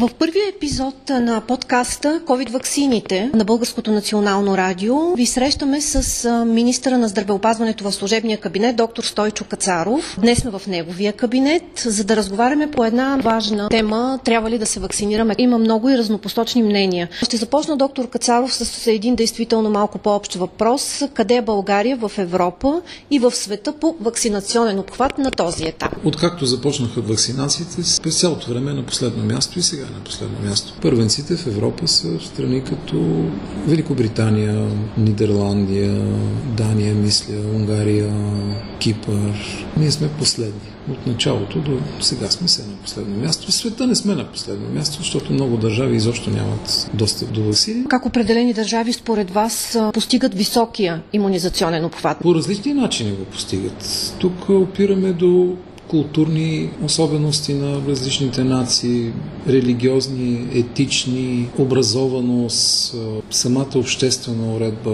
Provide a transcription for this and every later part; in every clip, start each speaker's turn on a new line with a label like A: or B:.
A: В първия епизод на подкаста COVID ваксините на Българското национално радио ви срещаме с министра на здравеопазването в служебния кабинет доктор Стойчо Кацаров. Днес сме в неговия кабинет, за да разговаряме по една важна тема трябва ли да се вакцинираме. Има много и разнопосточни мнения. Ще започна доктор Кацаров с един действително малко по-общ въпрос. Къде е България в Европа и в света по вакцинационен обхват на този етап?
B: Откакто започнаха вакцинациите, през цялото време на последно място и сега на последно място. Първенците в Европа са страни като Великобритания, Нидерландия, Дания, мисля, Унгария, Кипър. Ние сме последни. От началото до сега сме се на последно място. В света не сме на последно място, защото много държави изобщо нямат достъп до вакцини.
A: Как определени държави според вас постигат високия иммунизационен обхват?
B: По различни начини го постигат. Тук опираме до културни особености на различните нации, религиозни, етични, образованост, самата обществена уредба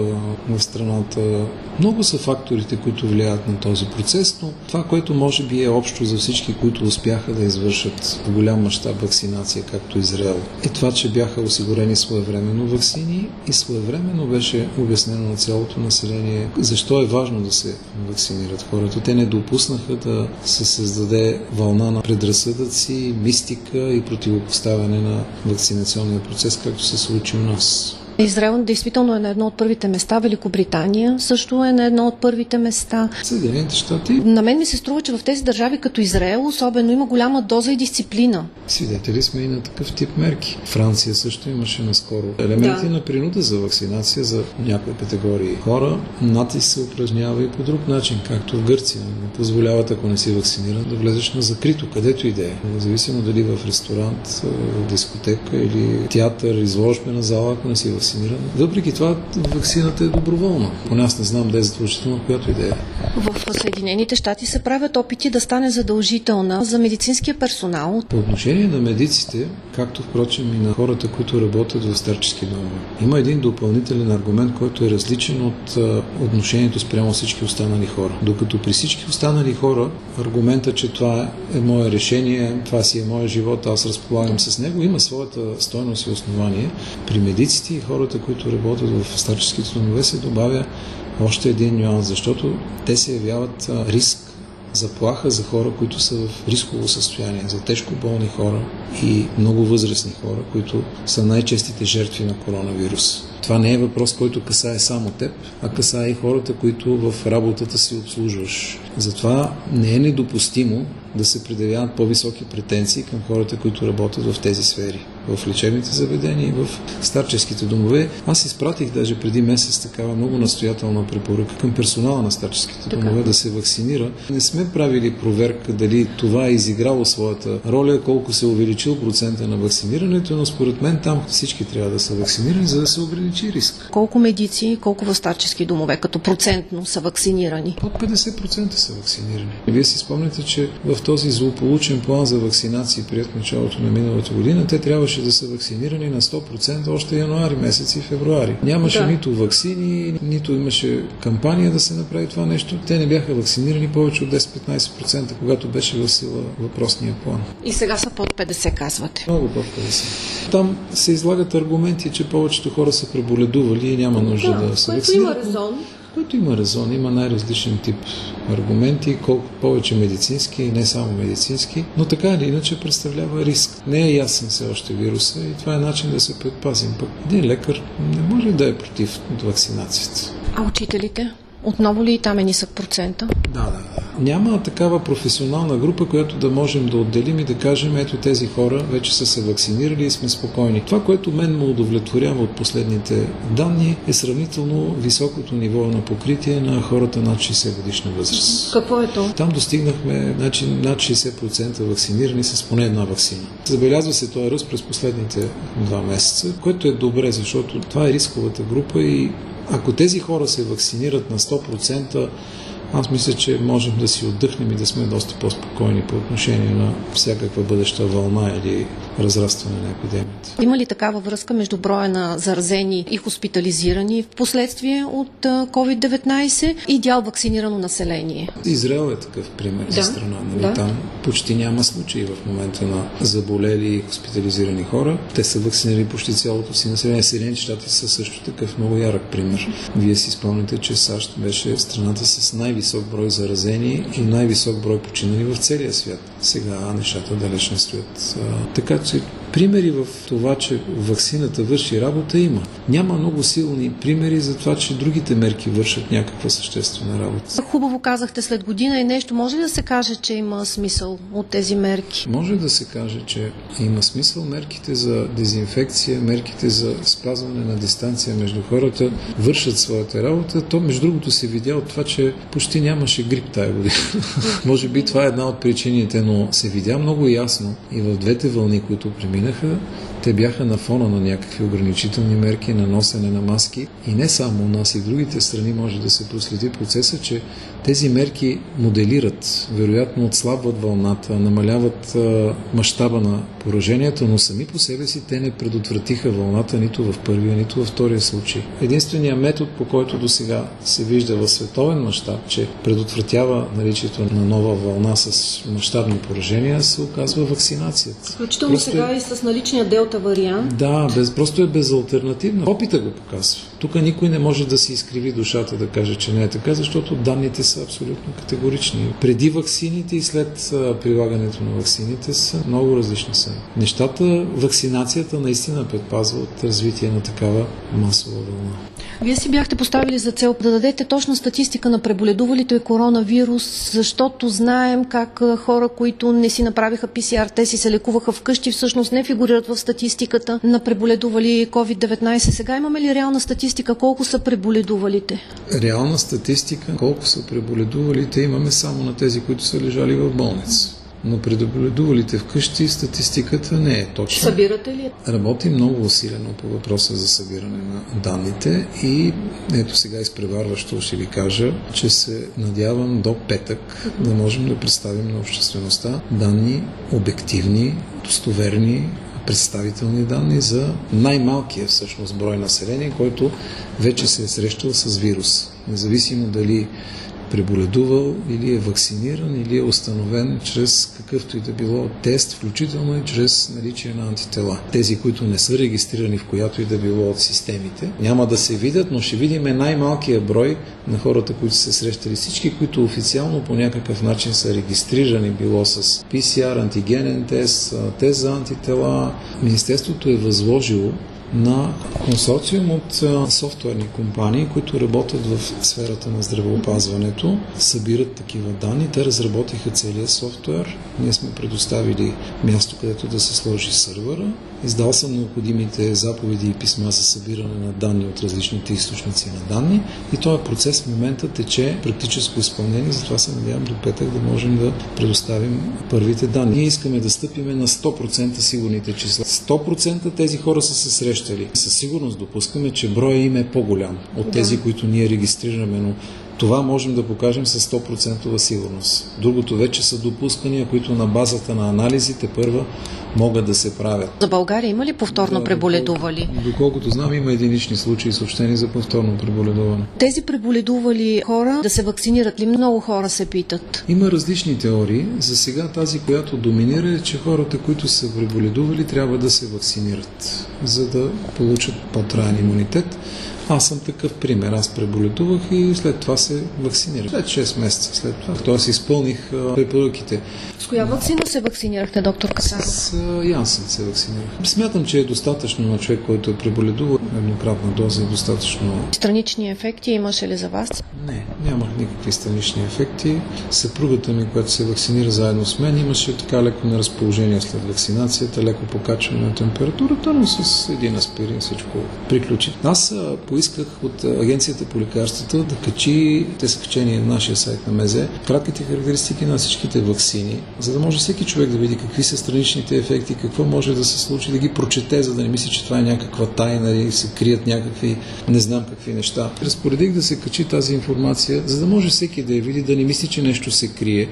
B: на страната. Много са факторите, които влияят на този процес, но това, което може би е общо за всички, които успяха да извършат в голям мащаб вакцинация, както Израел, е това, че бяха осигурени своевременно вакцини и своевременно беше обяснено на цялото население защо е важно да се вакцинират хората. Те не допуснаха да се създаде вълна на предразсъдъци, мистика и противопоставяне на вакцинационния процес, както се случи у нас.
A: Израел действително е на едно от първите места, Великобритания също е на едно от първите места.
B: Съединените щати.
A: На мен ми се струва, че в тези държави като Израел особено има голяма доза и дисциплина.
B: Свидетели сме и на такъв тип мерки. Франция също имаше наскоро елементи да. на принуда за вакцинация за някои категории хора. Натиск се упражнява и по друг начин, както в Гърция. Не позволяват, ако не си вакциниран, да влезеш на закрито, където и да е. Независимо дали в ресторант, в дискотека или театър, изложбена зала, ако не си вакциниран вакциниран. Въпреки това, вакцината е доброволна. Поне аз не знам да е задължителна, която идея.
A: В Съединените щати се правят опити да стане задължителна за медицинския персонал.
B: По отношение на медиците, както впрочем и на хората, които работят в старчески домове, има един допълнителен аргумент, който е различен от отношението спрямо всички останали хора. Докато при всички останали хора аргумента, че това е мое решение, това си е моя живот, аз разполагам с него, има своята стойност и основание. При медиците и хората, които работят в старческите домове, се добавя още един нюанс, защото те се явяват риск, заплаха за хора, които са в рисково състояние, за тежко болни хора и много възрастни хора, които са най-честите жертви на коронавирус. Това не е въпрос, който касае само теб, а касае и хората, които в работата си обслужваш. Затова не е недопустимо да се предявяват по-високи претенции към хората, които работят в тези сфери в лечебните заведения и в старческите домове. Аз изпратих даже преди месец такава много настоятелна препоръка към персонала на старческите така. домове да се вакцинира. Не сме правили проверка дали това е изиграло своята роля, колко се е увеличил процента на вакцинирането, но според мен там всички трябва да са вакцинирани, за да се ограничи риск.
A: Колко медици, колко в старчески домове като процентно са вакцинирани?
B: Под 50% са вакцинирани. Вие си спомняте, че в този злополучен план за вакцинации, прият началото на миналата година, те трябваше трябваше да са вакцинирани на 100% още януари месец и февруари. Нямаше да. нито вакцини, нито имаше кампания да се направи това нещо. Те не бяха вакцинирани повече от 10-15%, когато беше в сила въпросния план.
A: И сега са под 50, казвате.
B: Много под 50. Там се излагат аргументи, че повечето хора са преболедували и няма нужда да, да се вакцинират.
A: Има резон
B: който има резон, има най-различен тип аргументи, колко повече медицински и не само медицински, но така или иначе представлява риск. Не е ясен все още вируса и това е начин да се предпазим. Пък един лекар не може да е против вакцинацията.
A: А учителите? Отново ли и там е нисък процента?
B: Да, да, да. Няма такава професионална група, която да можем да отделим и да кажем, ето тези хора вече са се вакцинирали и сме спокойни. Това, което мен му удовлетворява от последните данни, е сравнително високото ниво на покритие на хората над 60 годишна възраст.
A: Какво е то?
B: Там достигнахме значи, над 60% вакцинирани с поне една вакцина. Забелязва се този ръст през последните два месеца, което е добре, защото това е рисковата група и ако тези хора се вакцинират на 100%, аз мисля, че можем да си отдъхнем и да сме доста по-спокойни по отношение на всякаква бъдеща вълна или разрастване на епидемията.
A: Има ли такава връзка между броя на заразени и хоспитализирани в последствие от COVID-19 и дял вакцинирано население?
B: Израел е такъв пример да. за страна. Нали? Да. Там почти няма случаи в момента на заболели и хоспитализирани хора. Те са вакцинирали почти цялото си население. Съединените щати са също такъв много ярък пример. Вие си спомняте, че САЩ беше страната с най-висок брой заразени и най-висок брой починали в целия свят. Сега нещата далеч не стоят. Така че примери в това, че вакцината върши работа има. Няма много силни примери за това, че другите мерки вършат някаква съществена работа.
A: Хубаво казахте след година и нещо. Може ли да се каже, че има смисъл от тези мерки?
B: Може да се каже, че има смисъл. Мерките за дезинфекция, мерките за спазване на дистанция между хората вършат своята работа. То, между другото, се видя от това, че почти нямаше грип тая година. Може би това е една от причините, но се видя много ясно и в двете вълни, които преминаха, те бяха на фона на някакви ограничителни мерки, на носене на маски. И не само у нас и в другите страни може да се проследи процеса, че тези мерки моделират, вероятно отслабват вълната, намаляват мащаба на пораженията, но сами по себе си те не предотвратиха вълната нито в първия, нито във втория случай. Единственият метод, по който до сега се вижда в световен мащаб, че предотвратява наличието на нова вълна с мащабни поражения, се оказва вакцинацията.
A: Включително сега е... и с наличния делта вариант.
B: Да, без, просто е безалтернативно. Опита го показва. Тук никой не може да си изкриви душата да каже, че не е така, защото данните са абсолютно категорични. Преди ваксините и след прилагането на ваксините са много различни са. Нещата, вакцинацията наистина предпазва от развитие на такава масова вълна.
A: Вие си бяхте поставили за цел да дадете точна статистика на преболедувалите коронавирус, защото знаем как хора, които не си направиха ПСР, те си се лекуваха вкъщи, всъщност не фигурират в статистиката на преболедували COVID-19. Сега имаме ли реална статистика колко са преболедувалите?
B: Реална статистика колко са преболедувалите имаме само на тези, които са лежали в болница но предоблюдувалите вкъщи статистиката не е точна.
A: Събирате ли?
B: Работи много усилено по въпроса за събиране на данните и ето сега изпреварващо ще ви кажа, че се надявам до петък да можем да представим на обществеността данни обективни, достоверни, представителни данни за най-малкия всъщност брой население, който вече се е срещал с вирус. Независимо дали преболедувал или е вакциниран или е установен чрез какъвто и да било тест, включително и чрез наличие на антитела. Тези, които не са регистрирани в която и да било от системите, няма да се видят, но ще видим най-малкия брой на хората, които са срещали всички, които официално по някакъв начин са регистрирани, било с PCR, антигенен тест, тест за антитела. Министерството е възложило на консорциум от софтуерни компании, които работят в сферата на здравеопазването, събират такива данни. Те разработиха целият софтуер. Ние сме предоставили място, където да се сложи сървъра. Издал съм необходимите заповеди и писма за събиране на данни от различните източници на данни и този процес в момента тече практическо изпълнение, затова се надявам до петък да можем да предоставим първите данни. Ние искаме да стъпиме на 100% сигурните числа. 100% тези хора са се срещали. Със сигурност допускаме, че броя им е по-голям от тези, които ние регистрираме, но това можем да покажем с 100% сигурност. Другото вече са допускания, които на базата на анализите първа могат да се правят.
A: За България има ли повторно да, преболедували?
B: Доколкото знам, има единични случаи съобщени за повторно преболедуване.
A: Тези преболедували хора да се вакцинират ли? Много хора се питат.
B: Има различни теории. За сега тази, която доминира е, че хората, които са преболедували, трябва да се вакцинират, за да получат по-траен имунитет. Аз съм такъв пример. Аз преболедувах и след това се вакцинирах. След 6 месеца след това. Тоест изпълних препоръките.
A: С коя вакцина се вакцинирахте, доктор Касаров?
B: С Янсен се вакцинирах. Смятам, че е достатъчно на човек, който е преболедувал. Еднократна доза е достатъчно.
A: Странични ефекти имаше ли за вас?
B: Не, нямах никакви странични ефекти. Съпругата ми, която се вакцинира заедно с мен, имаше така леко на разположение след вакцинацията, леко покачване на температурата, но с един аспирин всичко приключи. Аз по поисках от Агенцията по лекарствата да качи, те са качени на нашия сайт на МЕЗЕ, кратките характеристики на всичките вакцини, за да може всеки човек да види какви са страничните ефекти, какво може да се случи, да ги прочете, за да не мисли, че това е някаква тайна и се крият някакви не знам какви неща. Разпоредих да се качи тази информация, за да може всеки да я види, да не мисли, че нещо се крие.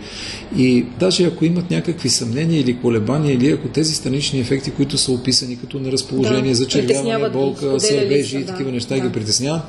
B: И даже ако имат някакви съмнения или колебания, или ако тези странични ефекти, които са описани като неразположение, да, зачервяване, болка, сървежи и такива неща да. ги притесняват,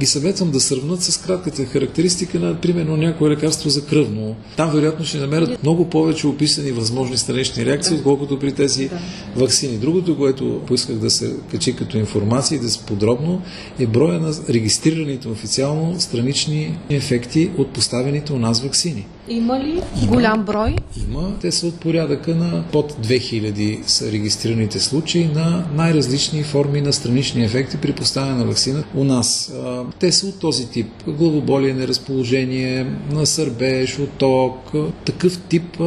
B: ги съветвам да сравнат с кратката характеристика на, примерно, някое лекарство за кръвно. Там вероятно ще намерят много повече описани възможни странични реакции, отколкото при тези да. вакцини. Другото, което поисках да се качи като информация и да се подробно, е броя на регистрираните официално странични ефекти от поставените у нас вакцини.
A: Има ли има, голям брой?
B: Има. Те са от порядъка на под 2000 са регистрираните случаи на най-различни форми на странични ефекти при поставяне на вакцина у нас. Те са от този тип. Главоболие, неразположение, на сърбеж, оток, такъв тип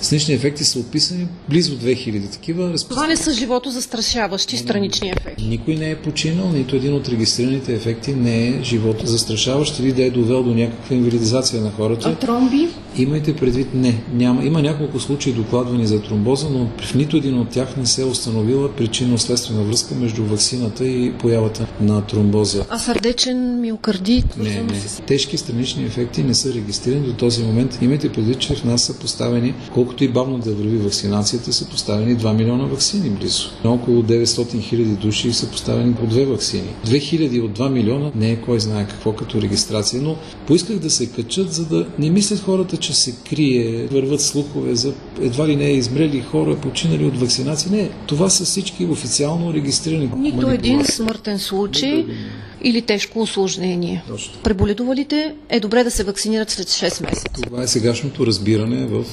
B: странични ефекти са описани близо 2000 такива.
A: Това не са живото застрашаващи странични ефекти.
B: Никой не е починал, нито един от регистрираните ефекти не е живото застрашаващ или да е довел до някаква инвалидизация на хората.
A: А тромби?
B: Имайте предвид, не. Няма. Има няколко случаи докладвани за тромбоза, но в нито един от тях не се е установила причинно-следствена връзка между вакцината и появата на тромбоза.
A: А сърдечен миокардит?
B: Не, не. Тежки странични ефекти не са регистрирани до този момент. Имайте предвид, че в нас са поставени, колкото и бавно да върви вакцинацията, са поставени 2 милиона вакцини близо. На около 900 хиляди души са поставени по две вакцини. 2000 от 2 милиона не е кой знае какво като регистрация, но поисках да се качат, за да не мислят хората, че се крие, върват слухове за едва ли не измрели хора, починали от вакцинация. Не, това са всички официално регистрирани.
A: Нито един смъртен случай или тежко осложнение. Точно. Преболедувалите е добре да се вакцинират след 6 месеца.
B: Това е сегашното разбиране в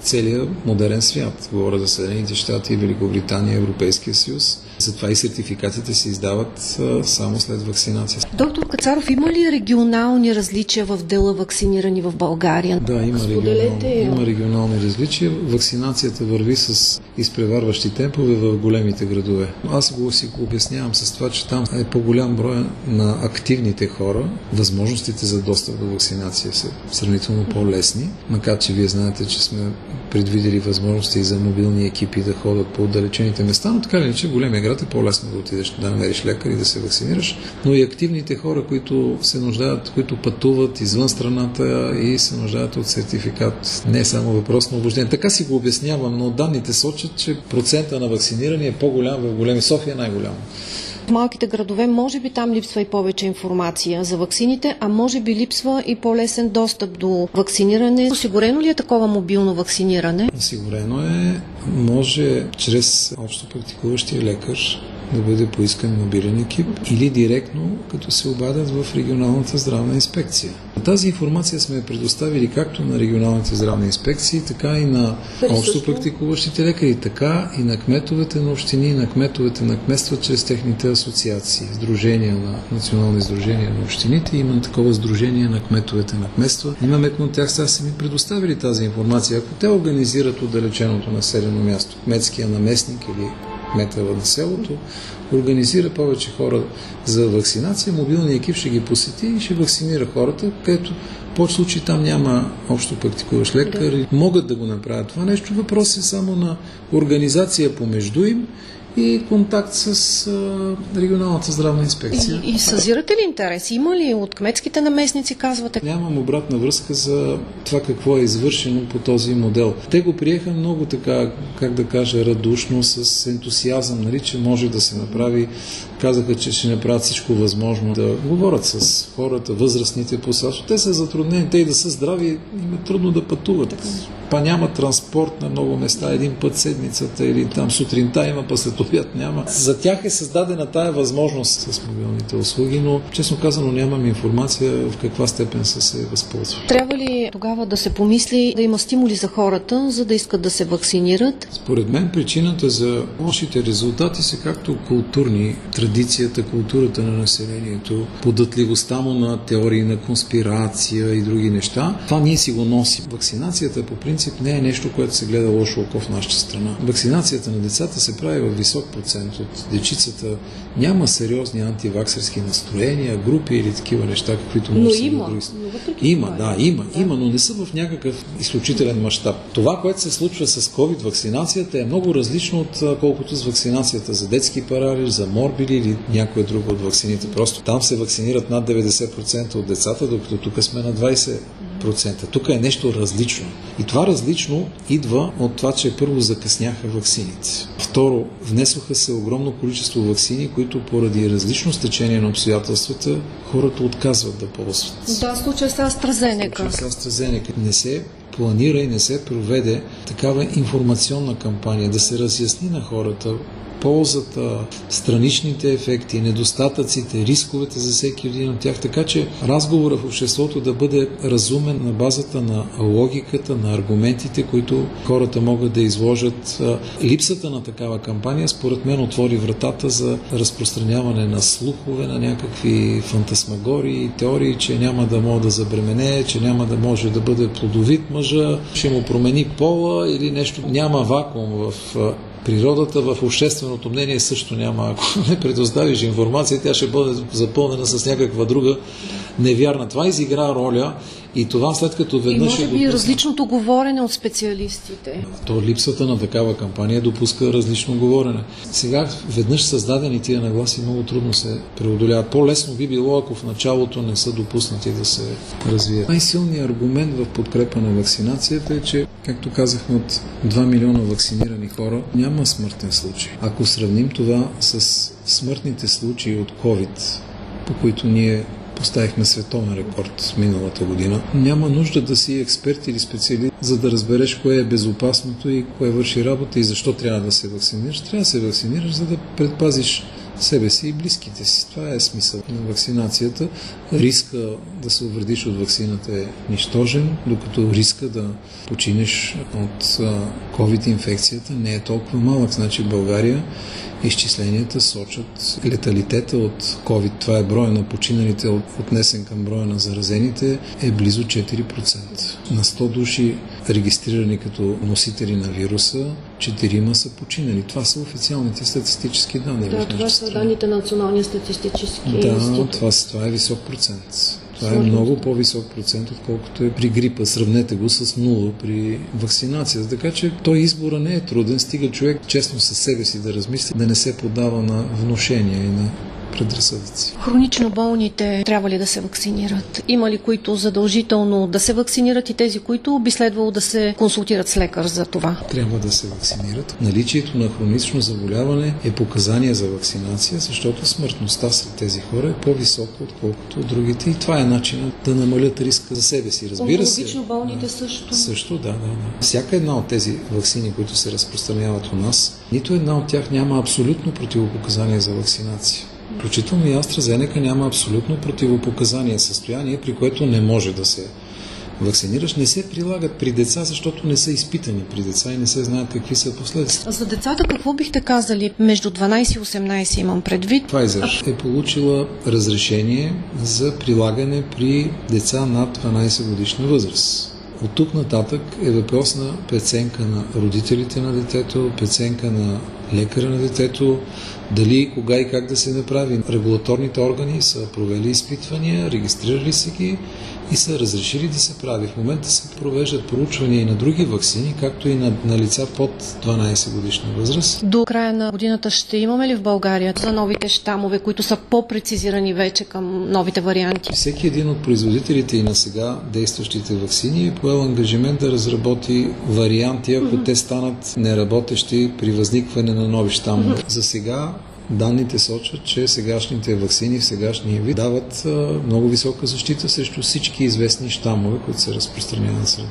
B: целия модерен свят. Говоря за Съединените щати, Великобритания, Европейския съюз. Затова и сертификатите се издават само след вакцинация.
A: Доктор Кацаров, има ли регионални различия в дела вакцинирани в България?
B: Да, има, регионални, има регионални различия. Вакцинацията върви с изпреварващи темпове в големите градове. Аз го си го обяснявам с това, че там е по-голям брой на активните хора. Възможностите за достъп до вакцинация са сравнително по-лесни, макар че вие знаете, че сме предвидели възможности за мобилни екипи да ходят по отдалечените места, но така или иначе големия град е по-лесно да отидеш да намериш лекар и да се вакцинираш, но и активните хора, които се нуждаят, които пътуват извън страната и се нуждаят от сертификат. Не е само въпрос на обождение. Така си го обяснявам, но данните сочат, че процента на вакциниране е по-голям в големи София е
A: малките градове може би там липсва и повече информация за ваксините, а може би липсва и по-лесен достъп до вакциниране. Осигурено ли е такова мобилно вакциниране?
B: Осигурено е. Може чрез общо практикуващия лекар да бъде поискан мобилен екип или директно, като се обадят в регионалната здравна инспекция. Тази информация сме предоставили както на регионалните здравни инспекции, така и на общо практикуващите лекари, така и на кметовете на общини, и на кметовете на кметства чрез техните асоциации, сдружения на национални сдружения на общините. Има такова сдружение на кметовете на кметства. Имаме контакт, сега са ми предоставили тази информация. Ако те организират отдалеченото населено място, кметския наместник или кмета на селото, организира повече хора за вакцинация, мобилният екип ще ги посети и ще вакцинира хората, където в повече случаи там няма общо практикуващ лекар. Да. Могат да го направят това нещо. Въпрос е само на организация помежду им и контакт с а, регионалната здравна инспекция.
A: И, и съзирате ли интерес? Има ли от кметските наместници, казвате?
B: Нямам обратна връзка за това какво е извършено по този модел. Те го приеха много така, как да кажа, радушно, с ентусиазъм, нали, че може да се направи. Казаха, че ще направят всичко възможно да говорят с хората, възрастните по Те са затруднени, те и да са здрави, им е трудно да пътуват. Па няма транспорт на много места един път седмицата или там сутринта има, па след обяд няма. За тях е създадена тая възможност с мобилните услуги, но честно казано нямам информация в каква степен са се възползвали.
A: Трябва ли тогава да се помисли да има стимули за хората, за да искат да се вакцинират?
B: Според мен причината за лошите резултати са както културни, традицията, културата на населението, податливостта му на теории на конспирация и други неща. Това ние си го носим. Вакцинацията по принцип не е нещо, което се гледа лошо око в нашата страна. Вакцинацията на децата се прави в висок процент от дечицата няма сериозни антиваксерски настроения, групи или такива неща, каквито
A: но
B: може
A: има.
B: други. Има, да, има, да. има, но не са в някакъв изключителен мащаб. Това, което се случва с COVID вакцинацията е много различно от колкото с вакцинацията за детски паралич, за морбили или някоя друга от вакцините. Просто там се вакцинират над 90% от децата, докато тук сме на 20%. Тук е нещо различно. И това различно идва от това, че първо закъсняха вакцините. Второ, внесоха се огромно количество вакцини, които поради различно стечение на обстоятелствата хората отказват да ползват.
A: Да, случая с AstraZeneca.
B: С AstraZeneca не се планира и не се проведе такава информационна кампания, да се разясни на хората ползата, страничните ефекти, недостатъците, рисковете за всеки един от тях, така че разговора в обществото да бъде разумен на базата на логиката, на аргументите, които хората могат да изложат. Липсата на такава кампания, според мен, отвори вратата за разпространяване на слухове, на някакви фантасмагории, теории, че няма да може да забремене, че няма да може да бъде плодовит мъжа, ще му промени пола или нещо. Няма вакуум в Природата в общественото мнение също няма. Ако не предоставиш информация, тя ще бъде запълнена с някаква друга невярна. Това изигра роля и това след като веднъж...
A: И може би е различното говорене от специалистите.
B: То липсата на такава кампания допуска различно говорене. Сега веднъж създадени тия нагласи много трудно се преодоляват. По-лесно би било, ако в началото не са допуснати да се развият. Най-силният аргумент в подкрепа на вакцинацията е, че, както казахме, от 2 милиона вакцинирани хора няма смъртен случай. Ако сравним това с смъртните случаи от COVID, по които ние поставихме световен рекорд миналата година. Няма нужда да си експерт или специалист, за да разбереш кое е безопасното и кое върши работа и защо трябва да се вакцинираш. Трябва да се вакцинираш, за да предпазиш себе си и близките си. Това е смисъл на вакцинацията. Риска да се увредиш от вакцината е нищожен, докато риска да починеш от COVID-инфекцията не е толкова малък. Значи България изчисленията сочат леталитета от COVID, това е броя на починалите отнесен към броя на заразените, е близо 4%. На 100 души регистрирани като носители на вируса, 4 са починали. Това са официалните статистически данни.
A: Да, това са данните на Националния статистически
B: да,
A: институт.
B: Това, това е висок процент. Това е много по-висок процент, отколкото е при грипа. Сравнете го с нула при вакцинацията. Така че той избора не е труден, стига човек честно със себе си да размисли, да не се подава на вношения и на предразсъдъци.
A: Хронично болните трябва ли да се вакцинират? Има ли които задължително да се вакцинират и тези, които би следвало да се консултират с лекар за това?
B: Трябва да се вакцинират. Наличието на хронично заболяване е показание за вакцинация, защото смъртността сред тези хора е по-висока, отколкото от другите и това е начинът да намалят риска за себе си. Разбира се.
A: болните също.
B: Също, да, да, да. Всяка една от тези вакцини, които се разпространяват у нас, нито една от тях няма абсолютно противопоказание за вакцинация. Включително и AstraZeneca няма абсолютно противопоказание състояние, при което не може да се вакцинираш, не се прилагат при деца, защото не са изпитани при деца и не се знаят какви са последствия.
A: За децата какво бихте казали? Между 12 и 18 имам предвид.
B: Pfizer е получила разрешение за прилагане при деца над 12 годишна възраст. От тук нататък е въпрос на преценка на родителите на детето, преценка на лекаря на детето, дали, кога и как да се направи. Регулаторните органи са провели изпитвания, регистрирали са ги и са разрешили да се прави. В момента се провеждат проучвания и на други вакцини, както и на, на лица под 12 годишна възраст.
A: До края на годината ще имаме ли в България за новите щамове, които са по-прецизирани вече към новите варианти?
B: Всеки един от производителите и на сега действащите вакцини е поел ангажимент да разработи варианти, ако mm-hmm. те станат неработещи при възникване на нови щамове. Mm-hmm. За сега Данните сочат, че сегашните вакцини в сегашния вид дават много висока защита срещу всички известни щамове, които се разпространяват сред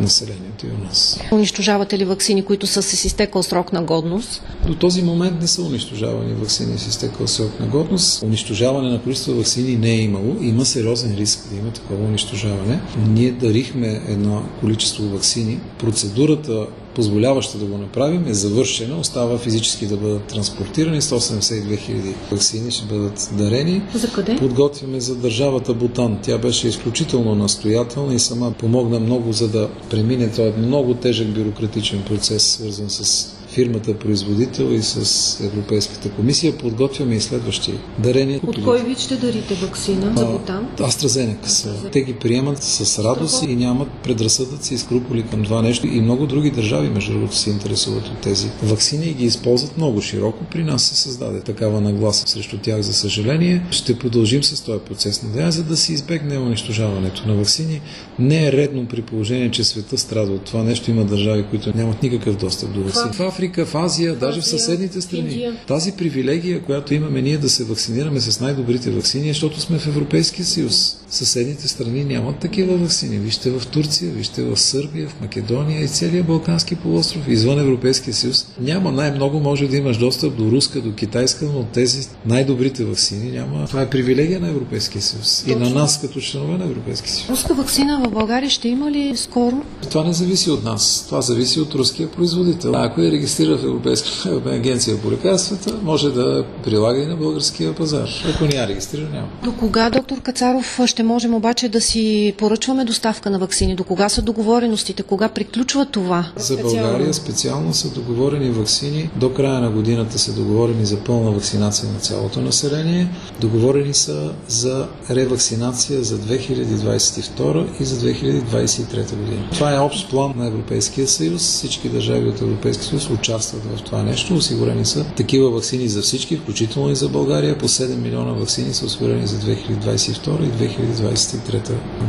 B: населението и у нас.
A: Унищожавате ли вакцини, които са с изтекал срок на годност?
B: До този момент не са унищожавани вакцини с изтекал срок на годност. Унищожаване на количество вакцини не е имало. Има сериозен риск да има такова унищожаване. Ние дарихме едно количество вакцини. Процедурата позволяваща да го направим, е завършена. Остава физически да бъдат транспортирани. 172 хиляди вакцини ще бъдат дарени.
A: За къде?
B: Подготвяме за държавата Бутан. Тя беше изключително настоятелна и сама помогна много, за да премине този много тежък бюрократичен процес, свързан с фирмата производител и с Европейската комисия. Подготвяме и следващи дарения.
A: От кой вид ще дарите вакцина за Бутан?
B: AstraZeneca са. Те ги приемат с радост и нямат предразсъдъци и скруполи към това нещо. И много други държави, между другото, се интересуват от тези вакцини и ги използват много широко. При нас се създаде такава нагласа срещу тях, за съжаление. Ще продължим с този процес на деяния, за да се избегне унищожаването на вакцини. Не е редно при положение, че света страда от това нещо. Има държави, които нямат никакъв достъп до вакцини. В Африка, в Азия, даже в съседните страни. Тази привилегия, която имаме ние да се вакцинираме с най-добрите вакцини, е, защото сме в Европейския съюз. Съседните страни нямат такива вакцини. Вижте в Турция, вижте в Сърбия, в Македония и целия Балкански полуостров, извън Европейския съюз. Няма най-много, може да имаш достъп до руска, до китайска, но тези най-добрите вакцини няма. Това е привилегия на Европейския съюз Точно. и на нас като членове на Европейския съюз.
A: Руска вакцина в България ще има ли скоро?
B: Това не зависи от нас. Това зависи от руския производител. Ако е регистрира в Европейската агенция по лекарствата, може да прилага и на българския пазар. Ако не я регистрира, няма.
A: До кога, доктор Кацаров, ще можем обаче да си поръчваме доставка на вакцини? До кога са договореностите? Кога приключва това?
B: За България специално са договорени вакцини. До края на годината са договорени за пълна вакцинация на цялото население. Договорени са за ревакцинация за 2022 и за 2023 година. Това е общ план на Европейския съюз. Всички държави от Европейския съюз участват в това нещо. Осигурени са такива вакцини за всички, включително и за България. По 7 милиона вакцини са осигурени за 2022 и 2023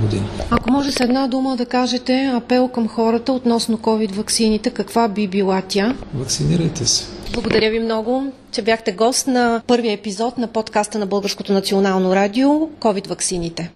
B: година.
A: Ако може с една дума да кажете апел към хората относно COVID вакцините, каква би била тя?
B: Вакцинирайте се.
A: Благодаря ви много, че бяхте гост на първия епизод на подкаста на Българското национално радио COVID вакцините.